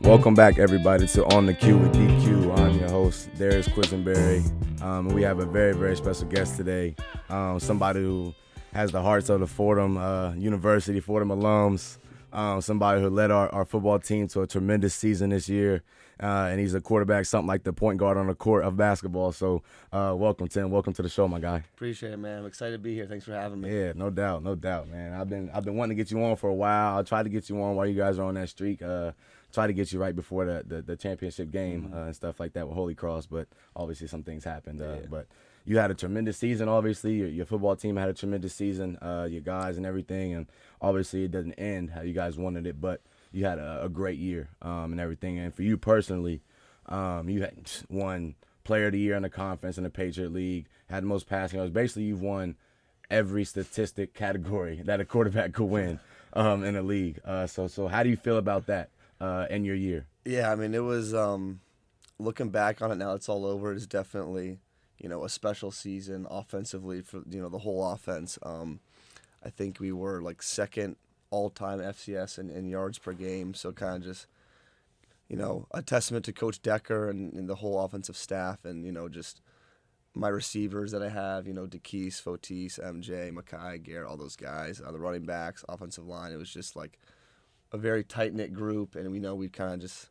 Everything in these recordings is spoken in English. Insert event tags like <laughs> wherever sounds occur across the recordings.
Welcome back, everybody, to On the Que with DQ. I'm your host, Darius Quisenberry. Um, we have a very, very special guest today. Um, somebody who has the hearts of the Fordham uh, University, Fordham alums. Um, somebody who led our, our football team to a tremendous season this year. Uh, and he's a quarterback, something like the point guard on the court of basketball. So, uh, welcome, Tim. Welcome to the show, my guy. Appreciate it, man. I'm excited to be here. Thanks for having me. Yeah, no doubt, no doubt, man. I've been I've been wanting to get you on for a while. I tried to get you on while you guys are on that streak. Uh, try to get you right before the the, the championship game Mm-hmm. uh, and stuff like that with Holy Cross, but obviously some things happened. Uh, Yeah. But you had a tremendous season. Obviously, your, your football team had a tremendous season. Uh, your guys and everything, and obviously it doesn't end how you guys wanted it, but you had a, a great year um, and everything. And for you personally, um, you had won Player of the Year in the conference in the Patriot League. Had the most passing yards. Basically, you've won every statistic category <laughs> that a quarterback could win um, in the league. Uh, so, so how do you feel about that uh, in your year? Yeah, I mean, it was um, looking back on it now. It's all over. It's definitely you know a special season offensively for you know the whole offense. Um, I think we were like second all time FCS in, in yards per game. So kind of just you know a testament to Coach Decker and, and the whole offensive staff, and you know just my receivers that I have, you know, Dequece, Fotis, MJ, Makai, Garrett, all those guys, uh, the running backs, offensive line. It was just like a very tight knit group, and we know we kind of just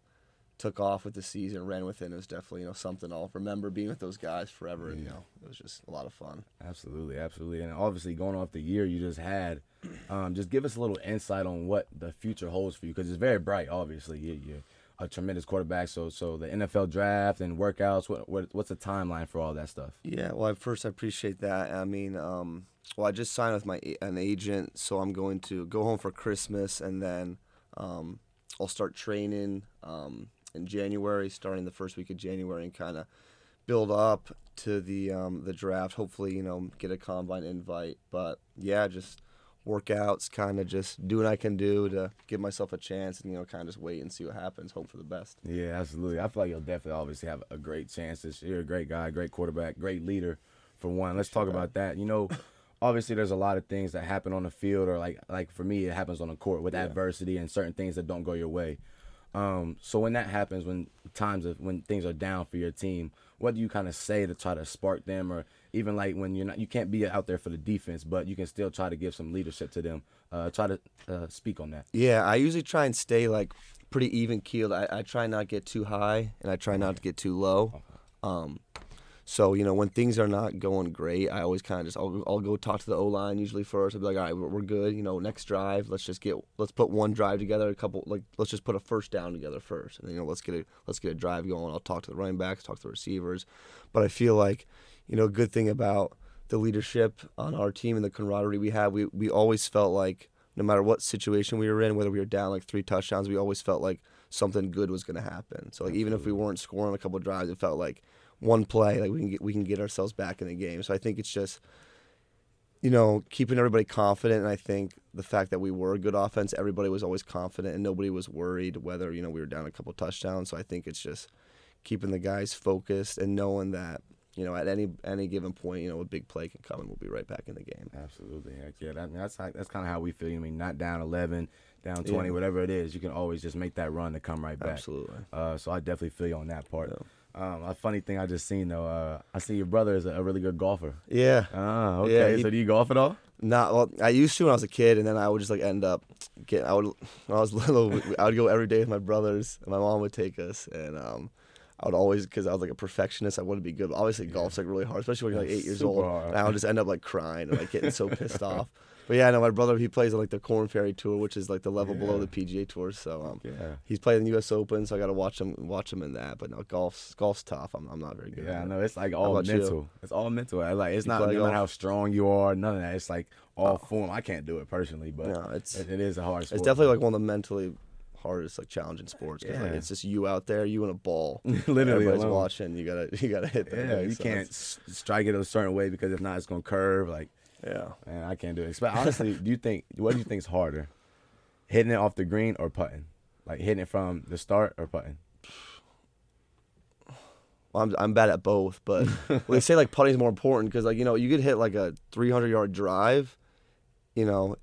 took off with the season, ran with it. And it was definitely you know something I'll remember being with those guys forever, and you know it was just a lot of fun. Absolutely, absolutely, and obviously going off the year you just had, um, just give us a little insight on what the future holds for you because it's very bright. Obviously, you, you're a tremendous quarterback. So, so the NFL draft and workouts. What, what what's the timeline for all that stuff? Yeah, well, at first I appreciate that. I mean, um, well, I just signed with my an agent, so I'm going to go home for Christmas, and then um, I'll start training um, in January, starting the first week of January, and kind of build up to the um, the draft. Hopefully, you know, get a combine invite. But yeah, just workouts, kind of just do what I can do to give myself a chance, and you know, kind of just wait and see what happens. Hope for the best. Yeah, absolutely. I feel like you'll definitely obviously have a great chance this year. Great guy, great quarterback, great leader for one. Let's talk about that. You know, obviously there's a lot of things that happen on the field or like like for me it happens on the court with adversity and certain things that don't go your way. Um, so when that happens, when times of when things are down for your team, what do you kind of say to try to spark them, or even like when you're not, you can't be out there for the defense, but you can still try to give some leadership to them. Uh, try to uh, speak on that. Yeah, I usually try and stay like pretty even keeled. I, I try not to get too high and I try not to get too low. Um, so you know when things are not going great, I always kind of just I'll, I'll go talk to the O line usually first. I'll be like, all right, we're, good. You know, next drive, let's just get let's put one drive together. A couple like let's just put a first down together first, and then, you know let's get a let's get a drive going. I'll talk to the running backs, talk to the receivers, but I feel like you know a good thing about the leadership on our team and the camaraderie we have, we we always felt like no matter what situation we were in, whether we were down like three touchdowns, we always felt like something good was going to happen. So like even if we weren't scoring a couple drives, it felt like one play, like we can get we can get ourselves back in the game. So I think it's just you know keeping everybody confident, and I think the fact that we were a good offense, everybody was always confident, and nobody was worried whether you know we were down a couple touchdowns. So I think it's just keeping the guys focused and knowing that you know at any any given point, you know a big play can come and we'll be right back in the game. Absolutely, heck yeah. That, that's how, that's kind of how we feel. I mean, not down eleven, down twenty, Yeah. whatever it is. You can always just make that run to come right back. Absolutely. Uh, so I definitely feel you on that part. Yeah. Um, a funny thing I just seen though, uh, I see your brother is a, really good golfer. Yeah. Ah, okay. Yeah, he- so do you golf at all? Not well. I used to when I was a kid, and then I would just like end up get. I would when I was <laughs> little. I would go every day with my brothers, and my mom would take us, and um, I would always because I was like a perfectionist. I wanted to be good. But obviously, golf's like really hard, especially when you're like eight years Super old. hard. And I would just end up like crying and like getting so pissed <laughs> off. But yeah, I know my brother he plays on like the Korn Ferry Tour, which is like the level below the PGA Tour. So um, Yeah. he's playing the U.S. Open, so I got to watch him watch him in that. But no, golf's golf's tough. I'm, I'm not very good. Yeah, I at it. know it's like all about you? mental. It's all mental. I Like it's You not matter how strong you are, none of that. It's like all form. I can't do it personally, but No, it's- it, it is a hard sport. It's definitely like one of the mentally hardest like challenging sports because like Yeah. it's just you out there, you and a ball. <laughs> literally Everybody's alone. watching. You gotta <laughs> you gotta hit that. Yeah, thing, you so can't it's- strike it a certain way because if not, it's gonna curve. Like, Yeah. man, I can't do it. But honestly, do you think what do you think is harder, hitting it off the green or putting? Like hitting it from the start or putting? I'm I'm bad at both, but <laughs> well, they say like putting is more important because like you know you could hit like a 300 yard drive, you know,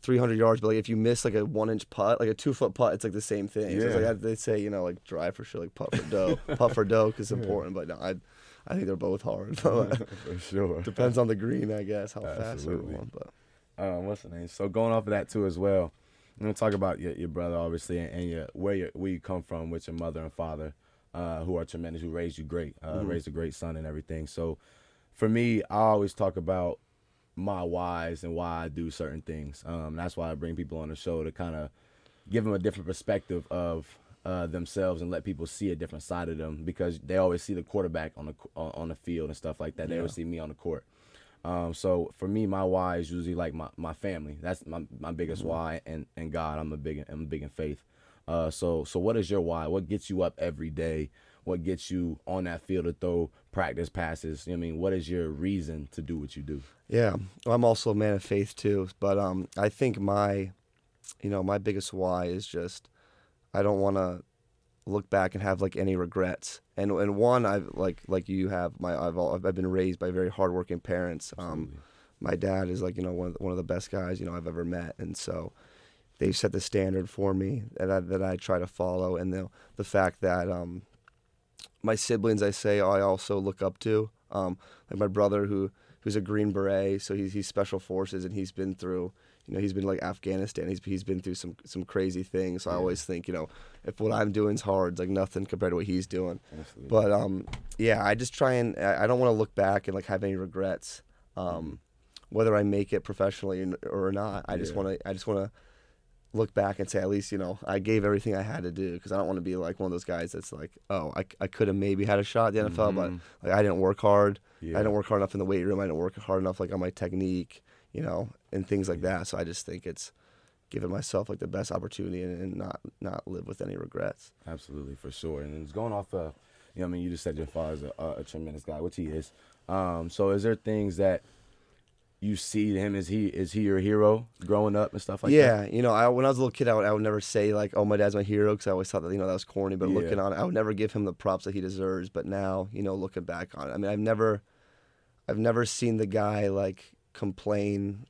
300 yards, but like if you miss like a one inch putt, like a two foot putt, it's like the same thing. So it's Yeah. like they say you know like drive for sure, like putt for dough, putt for dough is it's <laughs> important. But no, I I think they're both hard. <laughs> <laughs> for sure. Depends on the green, I guess, how fast Absolutely. everyone. But um, what's the name? So going off of that too as well, I'm gonna talk about your, your brother obviously and, and your where you where you come from with your mother and father, uh, who are tremendous, who raised you great, uh, Mhm. raised a great son and everything. So for me, I always talk about my whys and why I do certain things. Um, that's why I bring people on the show to kind of give them a different perspective of uh, themselves and let people see a different side of them because they always see the quarterback on the on the field and stuff like that. They Yeah. always see me on the court. Um, so for me, my why is usually like my, my family. That's my, my biggest Mm-hmm. why, and, and God. I'm a big I'm big in faith. Uh, so so what is your why? What gets you up every day? What gets you on that field to throw practice passes? You know what I mean, what is your reason to do what you do? Yeah, well, I'm also a man of faith too. But um, I think my, you know, my biggest why is just I don't want to look back and have like any regrets. And and one, I've like like you have my I've all, I've been raised by very hardworking parents. Um, my dad is like you know one of the, one of the best guys you know I've ever met, and so they set the standard for me that I, that I try to follow. And the the fact that um, my siblings, I say, I also look up to. Um, like my brother, who who's a Green Beret, so he's he's special forces, and he's been through. You know, he's been like Afghanistan. He's he's been through some some crazy things. So I always think, you know, if what I'm doing is hard, it's like nothing compared to what he's doing. Absolutely. But um, yeah, I just try and I don't want to look back and like have any regrets. Um, whether I make it professionally or not, I just Yeah. want to I just want to look back and say at least you know I gave everything I had to do because I don't want to be like one of those guys that's like oh I, I could have maybe had a shot at the NFL Mhm. but like I didn't work hard yeah. I didn't work hard enough in the weight room I didn't work hard enough like on my technique you know and things like that so I just think it's giving myself like the best opportunity and, and not not live with any regrets Absolutely, for sure. And it's going off of, you know, I mean, you just said your father's a, a, tremendous guy, which he is. Um, so is there things that you see him is he is he your hero growing up and stuff like that? yeah, you know, I, when I was a little kid, I would, I would never say like, "Oh, my dad's my hero," because I always thought that you know that was corny. But Yeah. looking on, it, I would never give him the props that he deserves. But now, you know, looking back on it, I mean, I've never, I've never seen the guy like complain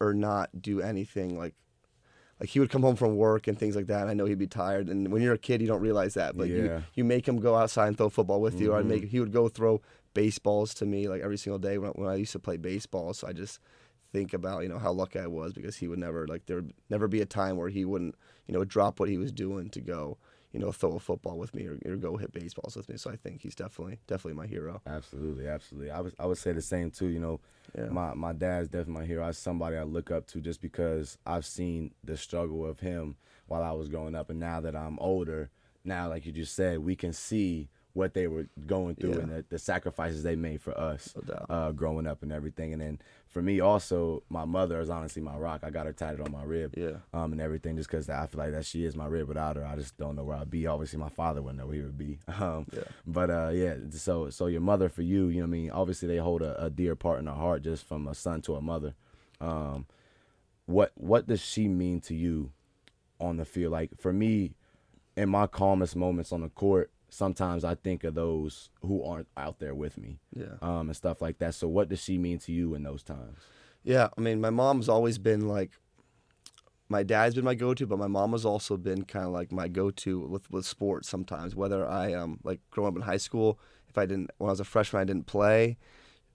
or not do anything like. Like he would come home from work and things like that. And I know he'd be tired, and when you're a kid, you don't realize that. But Yeah. you, you make him go outside and throw football with you. Or I'd make he would go throw baseballs to me like every single day when I, when I used to play baseball. So I just think about you know how lucky I was because he would never like there would never be a time where he wouldn't you know drop what he was doing to go you know throw a football with me or, or go hit baseballs with me. So I think he's definitely definitely my hero. Absolutely, absolutely. I was I would say the same too. You know, Yeah. my my dad's definitely my hero. He's somebody I look up to just because I've seen the struggle of him while I was growing up, and now that I'm older, now like you just said, we can see what they were going through Yeah. and the, the sacrifices they made for us No uh, growing up and everything. And then for me also, my mother is honestly my rock. I got her tatted on my rib Yeah. um, and everything just because I feel like that she is my rib. Without her, I just don't know where I'd be. Obviously, my father wouldn't know where he would be. <laughs> Um, Yeah. But uh, yeah, so so your mother for you, you know, what I mean, obviously they hold a, a dear part in our heart, just from a son to a mother. Um, what what does she mean to you on the field? Like for me, in my calmest moments on the court, sometimes I think of those who aren't out there with me, Yeah. um, and stuff like that. So what does she mean to you in those times? Yeah, I mean, my mom's always been like, my dad's been my go-to, but my mom has also been kind of like my go-to with with sports sometimes. Whether I um like growing up in high school, if I didn't when I was a freshman, I didn't play.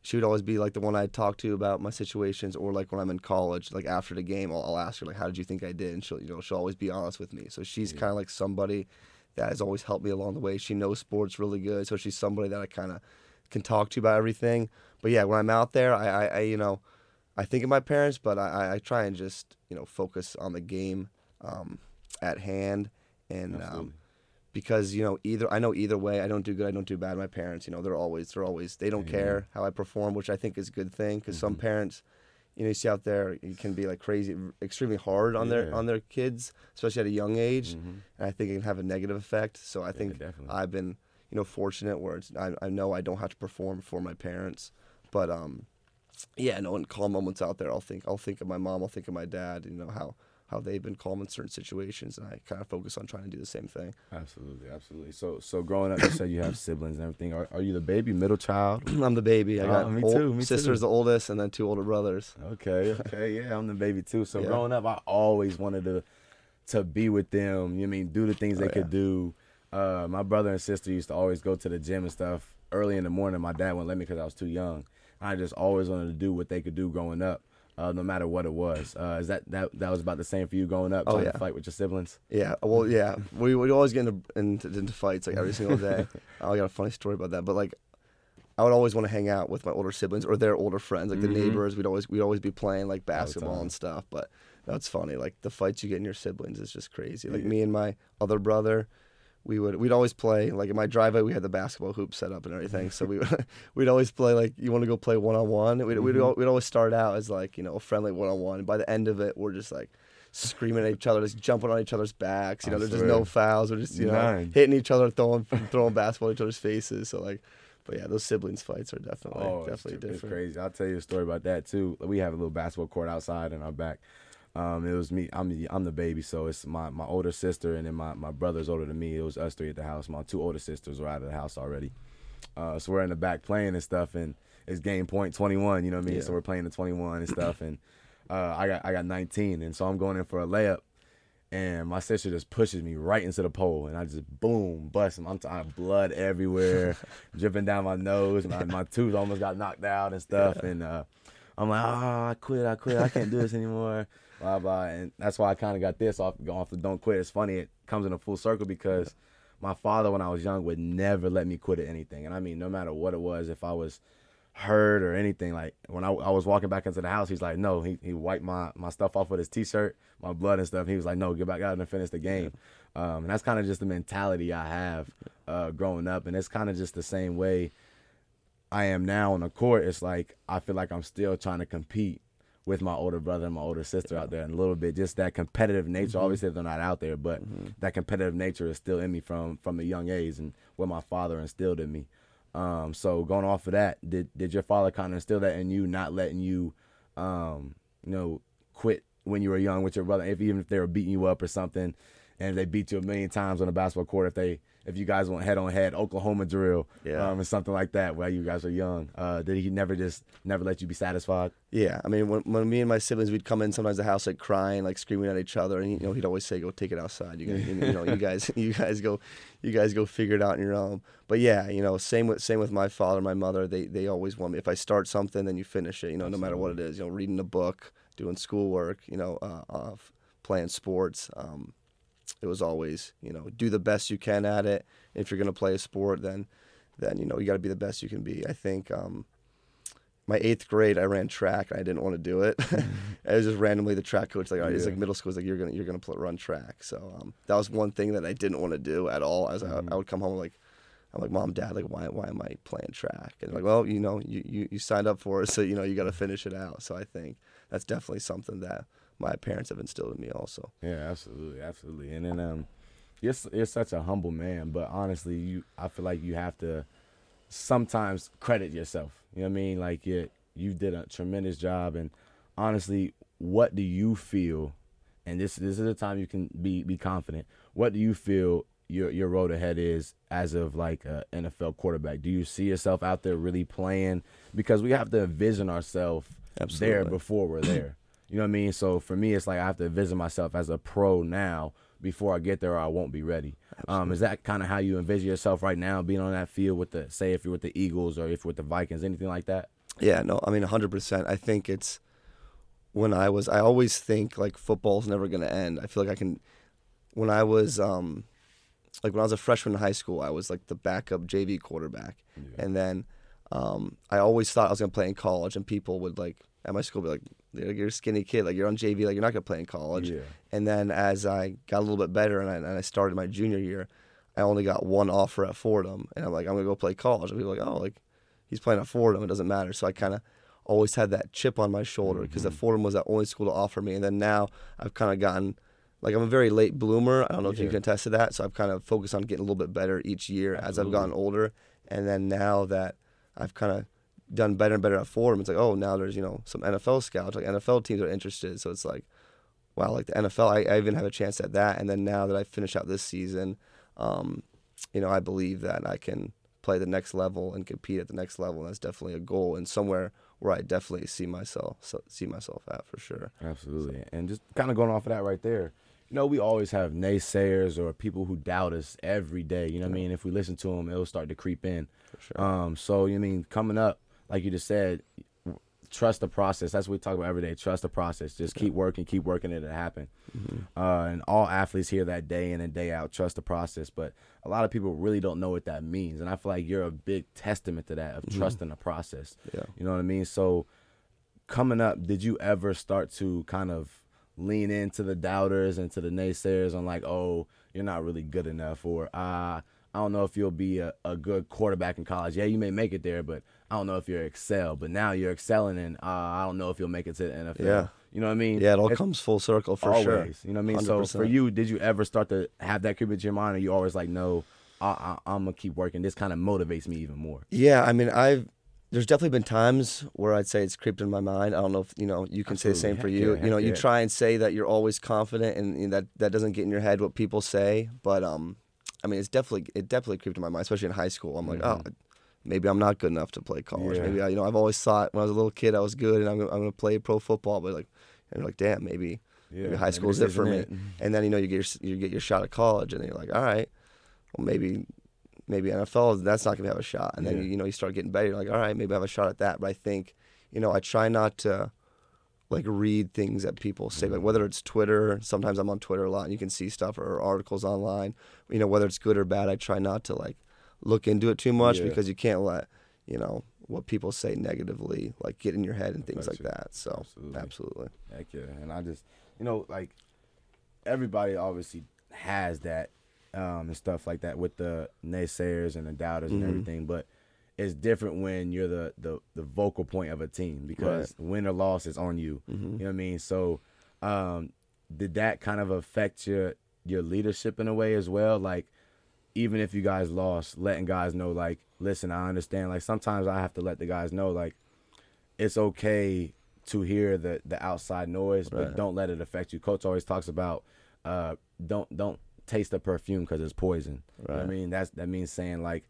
She would always be like the one I'd talk to about my situations, or like when I'm in college, like after the game, I'll, I'll ask her like, "How did you think I did?" And she'll, you know, she'll always be honest with me. So she's kind of like somebody that has always helped me along the way. She knows sports really good, so she's somebody that I kind of can talk to about everything. But yeah, when I'm out there, I, I, I you know, I think of my parents, but I, I- I try and just you know focus on the game um, at hand, and um, because you know either I know either way I don't do good, I don't do bad. My parents, you know, they're always they're always they don't care how I perform, which I think is a good thing because some Mhm. parents. You know, you see out there, it can be like crazy, extremely hard on their on their kids, especially at a young age, Mhm. and I think it can have a negative effect. So I Yeah, think definitely. I've been, you know, fortunate where it's, I, I know I don't have to perform for my parents, but um, yeah, no, in calm moments out there, I'll think I'll think of my mom, I'll think of my dad, you know how how they've been calm in certain situations, and I kind of focus on trying to do the same thing. Absolutely, absolutely. So, so growing up, you said you have siblings and everything. Are, are you the baby, middle child? <clears throat> I'm the baby. I Oh, got me ol- too, me sister's too. the oldest, and then two older brothers. Okay, okay, <laughs> yeah, I'm the baby too. So Yeah. growing up, I always wanted to to be with them. You know I mean do the things Oh, they yeah. could do. Uh, my brother and sister used to always go to the gym and stuff early in the morning. My dad wouldn't let me because I was too young. I just always wanted to do what they could do growing up, uh, no matter what it was. Uh, is that that that was about the same for you growing up, Oh, trying yeah. to fight with your siblings? Yeah, well, yeah, we would always get into, into into fights like every single day. <laughs> I got a funny story about that, but like, I would always want to hang out with my older siblings or their older friends, like the Mhm. neighbors. We'd always we'd always be playing like basketball and stuff. But that's funny. Like the fights you get in your siblings is just crazy. Like Yeah. me and my other brother, we would we'd always play like in my driveway. We had the basketball hoop set up and everything, so we would, <laughs> we'd always play like you want to go play one on one. We'd we'd Mhm. we'd always start out as like you know a friendly one on one. By the end of it, we're just like screaming at each other, just jumping on each other's backs. You know, there's just no fouls. We're just you know None. hitting each other, throwing throwing basketball at each other's faces. So like, but yeah, those siblings fights are definitely Oh, it's, definitely it's different. crazy. I'll tell you a story about that too. We have a little basketball court outside in our back. Um, it was me. I'm the, I'm the baby, so it's my, my older sister and then my, my brother's older than me. It was us three at the house. My two older sisters were out of the house already. Uh, so we're in the back playing and stuff, and it's game point 21. You know what I mean? Yeah. So we're playing the 21 and stuff, and uh, I got I got 19, and so I'm going in for a layup, and my sister just pushes me right into the pole, and I just boom bust him. I'm t- I have blood everywhere, <laughs> dripping down my nose. My my tooth almost got knocked out and stuff, and uh, I'm like, oh, I quit, I quit, I can't do this anymore. Blah blah, and that's why I kind of got this off, going off the don't quit. It's funny, it comes in a full circle because my father, when I was young, would never let me quit at anything, and I mean, no matter what it was, if I was hurt or anything. Like when I, I was walking back into the house, he's like, no, he, he wiped my, my stuff off with his t-shirt, my blood and stuff. He was like, no, get back out and finish the game. Um, and that's kind of just the mentality I have uh, growing up. And it's kind of just the same way I am now on the court. It's like I feel like I'm still trying to compete with my older brother and my older sister out there and a little bit just that competitive nature. Obviously they're not out there but that competitive nature is still in me from from a young age and what my father instilled in me. Um, so going off of that, did did your father kind of instill that in you, not letting you, um, you know, quit when you were young with your brother, if even if they were beating you up or something, and they beat you a million times on the basketball court, if they if you guys went head on head, Oklahoma drill, Yeah. um, and something like that while you guys are young, uh, did he never just never let you be satisfied? Yeah, I mean, when, when me and my siblings, we'd come in sometimes the house like crying, like screaming at each other, and you know, he'd always say, "Go take it outside. You guys, you know, you guys, <laughs> you guys go, you guys go figure it out on your own." But yeah, you know, same with same with my father, my mother. They they always want me. If I start something, then you finish it. You know, no matter what it is. You know, reading a book, doing schoolwork. You know, uh, uh, playing sports. Um, it was always, you know, do the best you can at it. If you're gonna play a sport, then then you know you got to be the best you can be. I think. Um, my eighth grade, I ran track. and I didn't want to do it. <laughs> it was just randomly the track coach like, all right, it's Yeah. like middle school. It's like you're gonna you're gonna run track. So um, that was one thing that I didn't want to do at all. As I, I would come home like, I'm like, mom, dad, like, why why am I playing track? And like, well, you know, you, you you signed up for it, so you know you got to finish it out. So I think that's definitely something that my parents have instilled in me also. Yeah, absolutely, absolutely. And then um, you're you're such a humble man, but honestly, you I feel like you have to sometimes credit yourself. You know what I mean? Like you you did a tremendous job, and honestly, what do you feel? And this this is the time you can be be confident. What do you feel your your road ahead is as of like a NFL quarterback? Do you see yourself out there really playing? Because we have to envision ourselves there before we're there. You know what I mean? So for me, it's like I have to envision myself as a pro now before I get there, or I won't be ready. Um, is that kind of how you envision yourself right now, being on that field with the, say, if you're with the Eagles or if you're with the Vikings, anything like that? Yeah, no, I mean 100%. I think it's when I was I always think like football's never going to end. I feel like I can when I was um like when I was a freshman in high school, I was like the backup JV quarterback. And then um I always thought I was going to play in college and people would like at my school be like "You're- you're a skinny kid, like you're on JV, like you're not going to play in college. Yeah. And then as I got a little bit better and I, and I started my junior year, I only got one offer at Fordham, and I'm like, I'm gonna go play college. And people are like, oh, like he's playing at Fordham, it doesn't matter. So I kind of always had that chip on my shoulder because the mm-hmm. Fordham was the only school to offer me. And then now I've kind of gotten like I'm a very late bloomer. I don't know if you Yeah. can attest to that. So I've kind of focused on getting a little bit better each year as I've gotten older. And then now that I've kind of done better and better at Fordham, it's like, oh, now there's you know some NFL scouts, like NFL teams are interested. So it's like wow, like the NFL, I, I even have a chance at that. And then now that I finish out this season, um, you know, I believe that I can play the next level and compete at the next level. And that's definitely a goal and somewhere where I definitely see myself so, see myself at for sure. Absolutely. So. And just kind of going off of that right there, you know, we always have naysayers or people who doubt us every day. You know what yeah. I mean? If we listen to them, it'll start to creep in. For sure. Um, so, you mean, coming up, like you just said, trust the process. That's what we talk about every day. Trust the process. Just keep working, keep working, and it'll happen. Mm-hmm. Uh, and all athletes hear that day in and day out. Trust the process. But a lot of people really don't know what that means, and I feel like you're a big testament to that of mm-hmm. trusting the process. Yeah. You know what I mean? So, coming up, did you ever start to kind of lean into the doubters and to the naysayers on like, oh, you're not really good enough, or uh, I don't know if you'll be a, a good quarterback in college. Yeah, you may make it there, but I don't know if you're excel, but now you're excelling, and uh, I don't know if you'll make it to the NFL. Yeah. You know what I mean? Yeah, it all it's comes full circle for always, sure. You know what I mean? 100%. So for you, did you ever start to have that creep into your mind, or you always like, no, I, am gonna keep working. This kind of motivates me even more. Yeah, I mean, I've there's definitely been times where I'd say it's creeped in my mind. I don't know if you know you can Absolutely. say the same heck for you. Yeah, you know, you try and say that you're always confident, and, and that that doesn't get in your head what people say. But um, I mean, it's definitely it definitely creeped in my mind, especially in high school. I'm like, mm-hmm. oh, maybe I'm not good enough to play college. Yeah. Maybe I, you know, I've always thought when I was a little kid I was good and I'm, I'm going to play pro football, but like, and you're like, damn, maybe, yeah, maybe high school is it for me. It. <laughs> And then you know you get your, you get your shot at college, and you're like, all right, well maybe maybe NFL that's not gonna have a shot. And then you, you know you start getting better. You're like, all right, maybe I have a shot at that. But I think you know I try not to like read things that people say, like mm-hmm. whether it's Twitter. Sometimes I'm on Twitter a lot, and you can see stuff or articles online. You know whether it's good or bad. I try not to like look into it too much yeah. because you can't let you know what people say negatively like get in your head and things like that. So absolutely. absolutely. Heck yeah. And I just you know, like everybody obviously has that um, and stuff like that with the naysayers and the doubters mm-hmm. and everything, but it's different when you're the, the, the vocal point of a team because right. win or loss is on you. Mm-hmm. You know what I mean? So um, did that kind of affect your your leadership in a way as well? Like even if you guys lost, letting guys know like, listen, I understand. Like sometimes I have to let the guys know like it's okay to hear the the outside noise, right. but don't let it affect you. Coach always talks about uh, don't don't taste the perfume because it's poison. Right. You know I mean that's that means saying like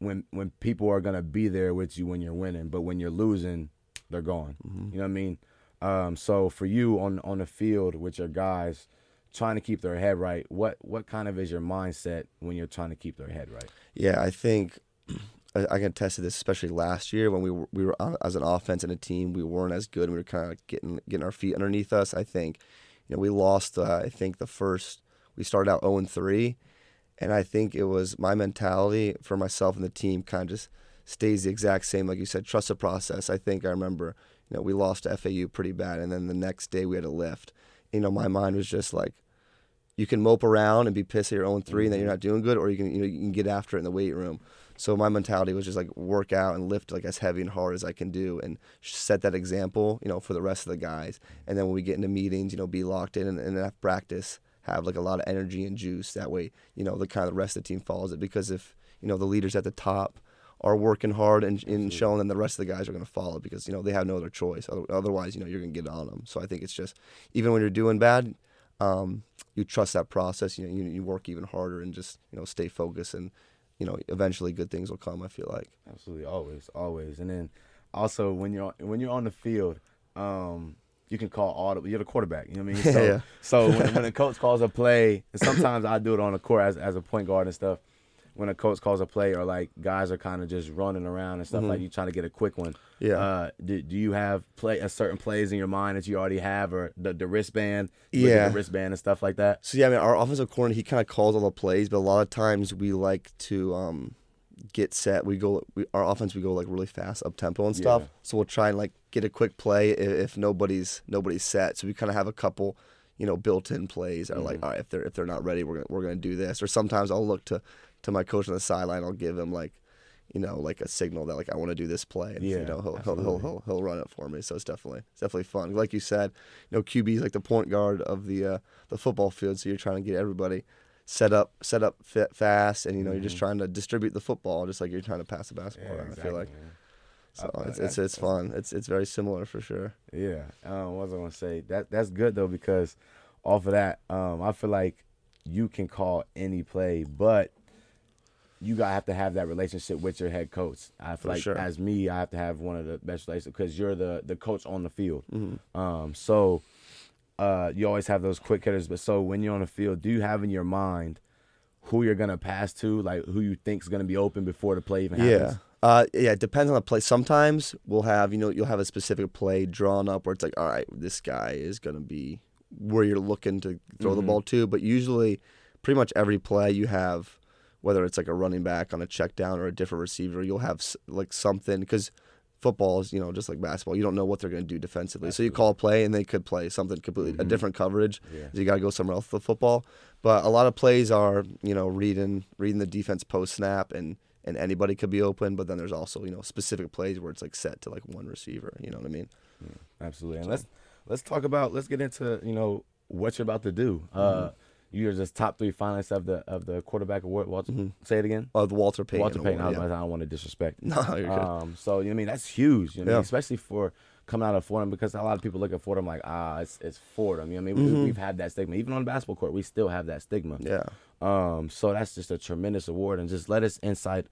when when people are gonna be there with you when you're winning, but when you're losing, they're gone. Mm-hmm. You know what I mean? Um, so for you on on the field with your guys, trying to keep their head right, what what kind of is your mindset when you're trying to keep their head right? Yeah, I think <clears throat> I, can attest to this, especially last year when we were, we were on, as an offense and a team, we weren't as good. And we were kind of getting getting our feet underneath us. I think, you know, we lost. Uh, I think the first we started out zero and three, and I think it was my mentality for myself and the team kind of just stays the exact same. Like you said, trust the process. I think I remember, you know, we lost FAU pretty bad, and then the next day we had a lift. You know, my mind was just like, you can mope around and be pissed at your own 3 mm-hmm. and that you're not doing good, or you can you know you can get after it in the weight room. So my mentality was just like work out and lift like as heavy and hard as I can do, and set that example, you know, for the rest of the guys. And then when we get into meetings, you know, be locked in and, and have practice, have like a lot of energy and juice. That way, you know, the kind of the rest of the team follows it. Because if you know the leaders at the top are working hard and, and showing them the rest of the guys are going to follow because you know they have no other choice. Otherwise, you know, you're going to get on them. So I think it's just even when you're doing bad um, you trust that process. You know, you, you work even harder and just you know stay focused, and you know eventually good things will come. I feel like absolutely always, always, and then also when you're when you're on the field. Um, you can call audible. You're the quarterback. You know what I mean? <laughs> So, yeah. so when, when a coach calls a play, and sometimes I do it on the court as, as a point guard and stuff when a coach calls a play or like guys are kind of just running around and stuff mm-hmm. like you trying to get a quick one. Yeah. Uh, do, do you have play a certain plays in your mind that you already have or the, the wristband? Yeah. The wristband and stuff like that. So yeah, I mean our offensive coordinator he kind of calls all the plays, but a lot of times we like to um, get set. We go we, our offense we go like really fast up tempo and stuff. Yeah. So we'll try and like get a quick play if, if nobody's nobody's set. So we kind of have a couple you know built-in plays are mm-hmm. like all right if they're if they're not ready we're gonna we're gonna do this or sometimes I'll look to to my coach on the sideline, I'll give him like, you know, like a signal that like I want to do this play, and yeah, you know he'll, he'll, he'll he'll he'll run it for me. So it's definitely it's definitely fun. Like you said, you know, QB is like the point guard of the uh, the football field, so you're trying to get everybody set up set up fit fast, and you know mm-hmm. you're just mm-hmm. trying to distribute the football, just like you're trying to pass the basketball. Yeah, exactly, I feel like. So Uh, it's, it's it's fun. It's it's very similar for sure. Yeah. Um, what was I gonna say? That that's good though because off of that, um, I feel like you can call any play, but you gotta have to have that relationship with your head coach. I feel like sure. as me, I have to have one of the best relationships because you're the the coach on the field. Mm-hmm. Um, so uh, you always have those quick hitters. But so when you're on the field, do you have in your mind who you're gonna pass to, like who you think's gonna be open before the play even happens? Yeah. Uh, yeah, it depends on the play. Sometimes we'll have, you know, you'll have a specific play drawn up where it's like, all right, this guy is going to be where you're looking to throw the Mhm. ball to. But usually, pretty much every play you have, whether it's like a running back on a check down or a different receiver, you'll have like something because football is, you know, just like basketball. You don't know what they're going to do defensively. So you call a play and they could play something completely, a Mhm. different coverage. Yeah. You got to go somewhere else with football. But a lot of plays are, you know, reading reading the defense post snap and and anybody could be open. But then there's also, you know, specific plays where it's like set to like one receiver. You know what I mean? Absolutely. And So- let's let's talk about let's get into you know what you're about to do. Uh, Mm-hmm. You're just top three finalists of the of the quarterback award. Walter, Mhm. say it again. Oh, the Walter Payton. Walter Payton. I, Award, was yeah. about to say, I don't want to disrespect. <laughs> No, you're good. Um, so you know, what I mean that's huge. You know, I mean? Yeah. especially for coming out of Fordham because a lot of people look at Fordham like ah it's it's Fordham. You know, what I mean we, Mhm. we've had that stigma even on the basketball court. We still have that stigma. yeah. Um, so that's just a tremendous award, and just let us insight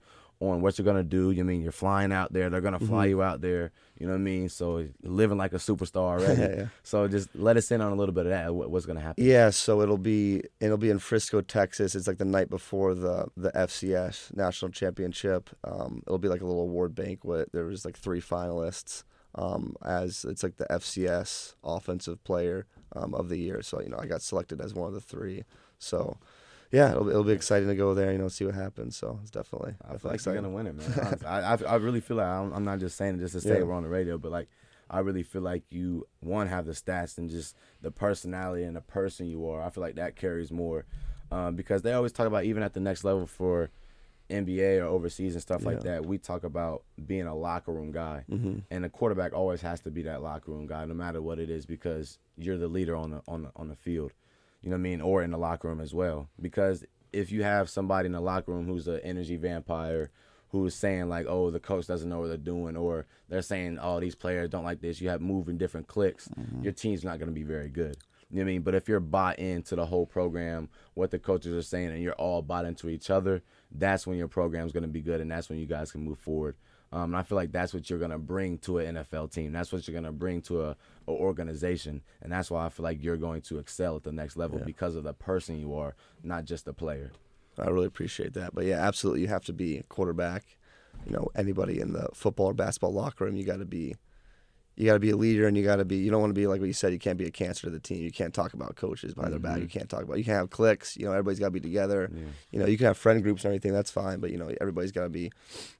on what you're gonna do. You mean you're flying out there? They're gonna fly Mhm. you out there. You know what I mean? So living like a superstar <laughs> already. Yeah. So just let us in on a little bit of that. What, what's gonna happen? Yeah, so it'll be it'll be in Frisco, Texas. It's like the night before the the FCS national championship. Um, it'll be like a little award banquet. There was like three finalists. Um, as it's like the FCS offensive player um, of the year. So you know I got selected as one of the three. So yeah, it'll, it'll be exciting to go there. You know, see what happens. So it's definitely I feel definitely like you're gonna win it, man. <laughs> I, I I really feel like I'm, I'm not just saying it just to say Yeah. we're on the radio, but like I really feel like you one have the stats and just the personality and the person you are. I feel like that carries more um, because they always talk about even at the next level for NBA or overseas and stuff like that. We talk about being a locker room guy, hmm and the quarterback always has to be that locker room guy, no matter what it is, because you're the leader on the on the on the field. You know what I mean, or in the locker room as well. Because if you have somebody in the locker room who's an energy vampire, who's saying like, "Oh, the coach doesn't know what they're doing," or they're saying, "Oh, these players don't like this," you have moving different clicks. Your team's not going to be very good. You know what I mean? But if you're bought into the whole program, what the coaches are saying, and you're all bought into each other, that's when your program's going to be good, and that's when you guys can move forward. Um, and I feel like that's what you're gonna bring to an NFL team. That's what you're gonna bring to a, a organization, and that's why I feel like you're going to excel at the next level Yeah. because of the person you are, not just the player. I really appreciate that. But yeah, absolutely, you have to be a quarterback. You know, anybody in the football or basketball locker room, you got to be, you got to be a leader, and you got to be. You don't want to be like what you said. You can't be a cancer to the team. You can't talk about coaches behind their back. You can't talk about. You can't have cliques. You know, everybody's got to be together. Yeah. You know, you can have friend groups and everything. That's fine. But you know, everybody's got to be.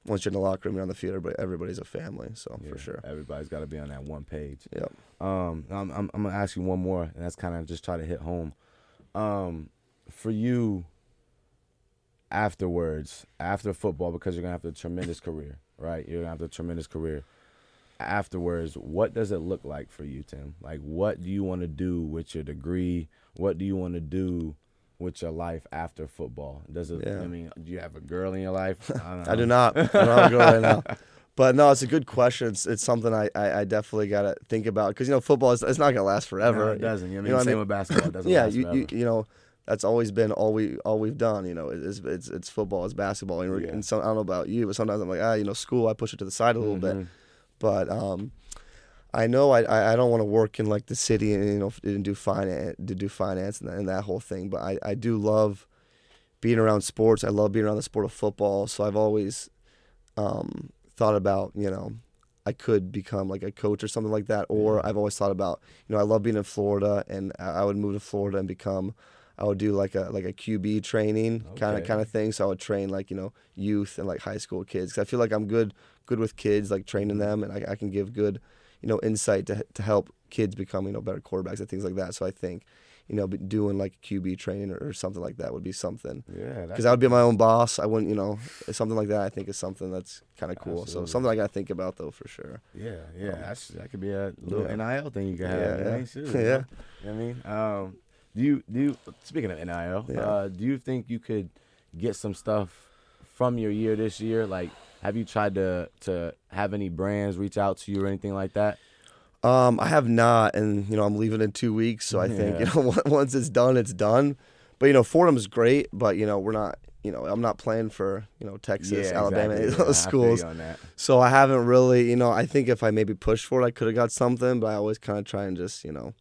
Once you're in the locker room, you're on the field. Everybody, everybody's a family. So Yeah, for sure. everybody's got to be on that one page. Yep. Um, I'm, I'm, I'm gonna ask you one more, and that's kind of just try to hit home. Um, for you, afterwards, after football, because you're gonna have a tremendous career, right? You're gonna have a tremendous career. Afterwards, what does it look like for you, Tim? Like, what do you want to do with your degree? What do you want to do with your life after football? Does it? Yeah. I mean, do you have a girl in your life? <laughs> I, don't I do not. I don't have a girl right now. <laughs> But no, it's a good question. It's, it's something I, I, I definitely got to think about because you know football is it's not gonna last forever. No, it doesn't. You know, mean, You know what I same mean? with basketball. It <clears throat> doesn't yeah, last you, you you know that's always been all we all we've done. You know, it's it's, it's football, it's basketball, and, Yeah. and so I don't know about you, but sometimes I'm like ah, you know, school I push it to the side a little bit. But um, I know I I, don't want to work in like the city and you know and do finance to do finance and that, and that whole thing. But I I do love being around sports. I love being around the sport of football. So I've always um, thought about you know I could become like a coach or something like that. Or I've always thought about you know I love being in Florida and I would move to Florida and become I would do like a like a QB training kind of kind of thing. So I would train like you know youth and like high school kids. 'Cause I feel like I'm good good with kids, like training them, and I, I can give good you know insight to to help kids become you know better quarterbacks and things like that. So I think you know doing like QB training or, or something like that would be something Yeah, because I would be my own boss. I wouldn't, you know, something like that. I think is something that's kind of cool. Absolutely. So something I got to think about though for sure. Yeah, yeah, Um, that's, that could be a little yeah. NIL thing you could have. Yeah, yeah. shoot, Yeah. <laughs> You know what I mean? Um, do you do you, speaking of NIL? Yeah. Uh, do you think you could get some stuff from your year this year? Like, have you tried to to have any brands reach out to you or anything like that? Um, I have not, and you know I'm leaving in two weeks, so I think <laughs> you know once it's done, it's done. But you know Fordham's great, but you know we're not. You know I'm not playing for you know Texas, Alabama, exactly. <laughs> those Yeah, schools. that. So I haven't really, you know, I think if I maybe pushed for it, I could have got something, but I always kind of try and just, you know,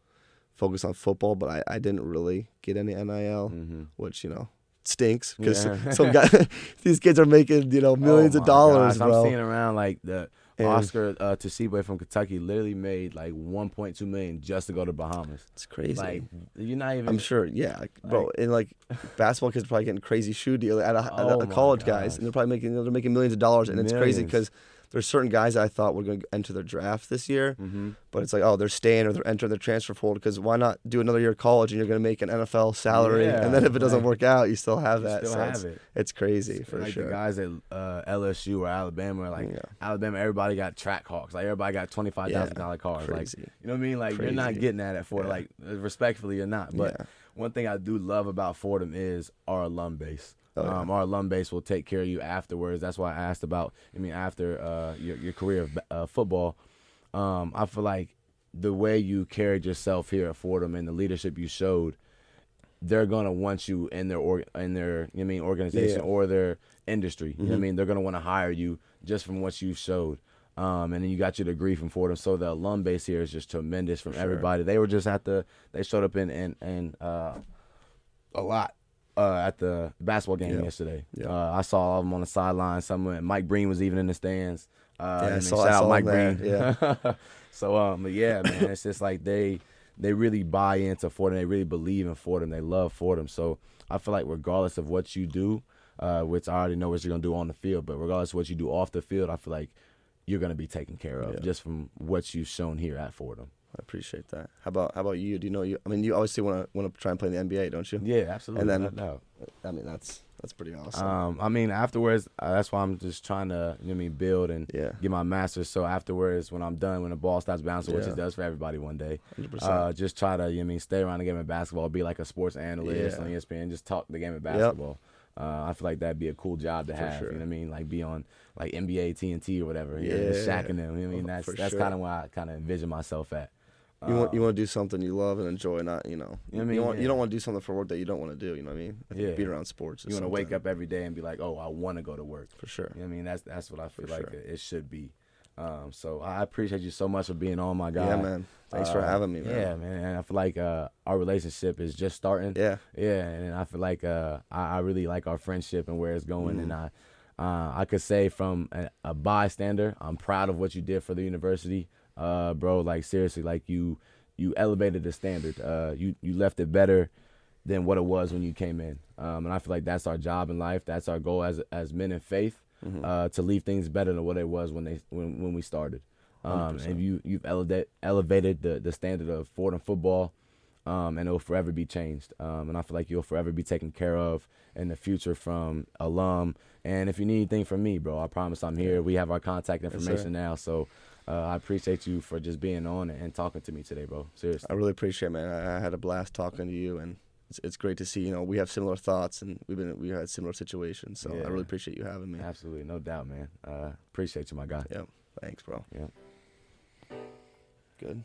focus on football. But I, I didn't really get any NIL, Mhm. which, you know, stinks because Yeah. <laughs> some guy, <laughs> these kids are making, you know, millions Oh of dollars, gosh. I'm seeing around like the And- Oscar uh, from Kentucky literally made like 1.2 million just to go to Bahamas. it's crazy. Like you're not even. I'm sure, yeah, like, bro. and like <laughs> basketball kids are probably getting crazy shoe deal at, a, at Oh a, college guys, and they're probably making they're making millions of dollars, and it's crazy because there's certain guys I thought were going to enter their draft this year, hmm but it's like oh they're staying or they're entering the transfer folder because why not do another year of college and you're going to make an NFL salary, Yeah, and then if it doesn't right. work out, you still have You that. still so have it's, it. it's crazy for like sure. the guys at uh, LSU or Alabama, like Yeah. Alabama, everybody got Trackhawks. Like everybody got twenty five thousand dollar cars. Like Crazy. you know what I mean? Like you're not getting that at Fordham. Like respectfully, you're not. But one thing I do love about Fordham is our alum base. Oh, yeah. um, our alum base will take care of you afterwards. That's why I asked about. I mean, after uh, your your career of uh, football, um, I feel like the way you carried yourself here at Fordham and the leadership you showed, they're gonna want you in their org- in their you know I mean organization Yeah. or their industry. You know I Mhm. mean? They're gonna want to hire you just from what you showed. Um, and then you got your degree from Fordham, so the alum base here is just tremendous from sure. everybody. They were just at the, they showed up in in, in uh, a lot uh, at the basketball game Yeah. yesterday. Yeah. Uh, I saw all of them on the sideline. Some Mike Breen was even in the stands. Uh, Yeah, I saw- I shout out Mike Breen. Yeah. <laughs> so um, but yeah, man, it's just like they they really buy into Fordham. They really believe in Fordham. They love Fordham. So I feel like regardless of what you do, uh, which I already know what you're gonna do on the field, but regardless of what you do off the field, I feel like you're gonna be taken care of Yeah. just from what you've shown here at Fordham. I appreciate that. How about how about you? Do you know you? I mean, you obviously want to want to try and play in the NBA, don't you? Yeah, absolutely. And then- no. I mean, that's that's pretty awesome. Um, I mean, afterwards, uh, that's why I'm just trying to, you know, I mean, build and yeah, get my master's. So afterwards, when I'm done, when the ball stops bouncing, which it does for everybody one day, uh, just try to, you know, I mean, stay around the game of basketball, be like a sports analyst Yeah. on ESPN, just talk the game of basketball. Uh, I feel like that'd be a cool job to For have. sure. You know what I mean? Like be on like NBA, TNT, or whatever. Yeah, Yeah. Shaq and them. You know what I mean? That's for that's sure. kind of where I kind of envision myself at. You want you Um, want to do something you love and enjoy, not you know. You know I you mean? want you don't want to do something for work that you don't want to do. You know what I mean? I think Yeah. Being around sports. you want to wake up every day and be like, oh, I want to go to work. for sure. You know what I mean? That's that's what I feel For like sure. it, it should be. Um, so I appreciate you so much for being on, my guy. Yeah, man. Thanks for Uh, having me, man. Yeah, man. And I feel like uh, our relationship is just starting. Yeah. Yeah, and I feel like uh, I, I really like our friendship and where it's going. And Mhm. I, uh, I could say from a, a bystander, I'm proud of what you did for the university, uh, bro. Like seriously, like you, you elevated the standard. Uh, you you left it better than what it was when you came in. Um, and I feel like that's our job in life. That's our goal as as men in faith, Mhm. uh, to leave things better than what it was when they when when we started. Um, 100%. and you you've elevated elevated the the standard of Fordham football, um, and it will forever be changed. Um, and I feel like you'll forever be taken care of in the future from alum. And if you need anything from me, bro, I promise I'm here. We have our contact information now, so uh, I appreciate you for just being on and talking to me today, bro. Seriously. I really appreciate, it, man. I, I had a blast talking to you, and it's, it's great to see. You know, we have similar thoughts, and we've been we had similar situations. So Yeah. I really appreciate you having me. Absolutely, no doubt, man. Uh, appreciate you, my guy. Yep. Thanks, bro. Yeah. Good.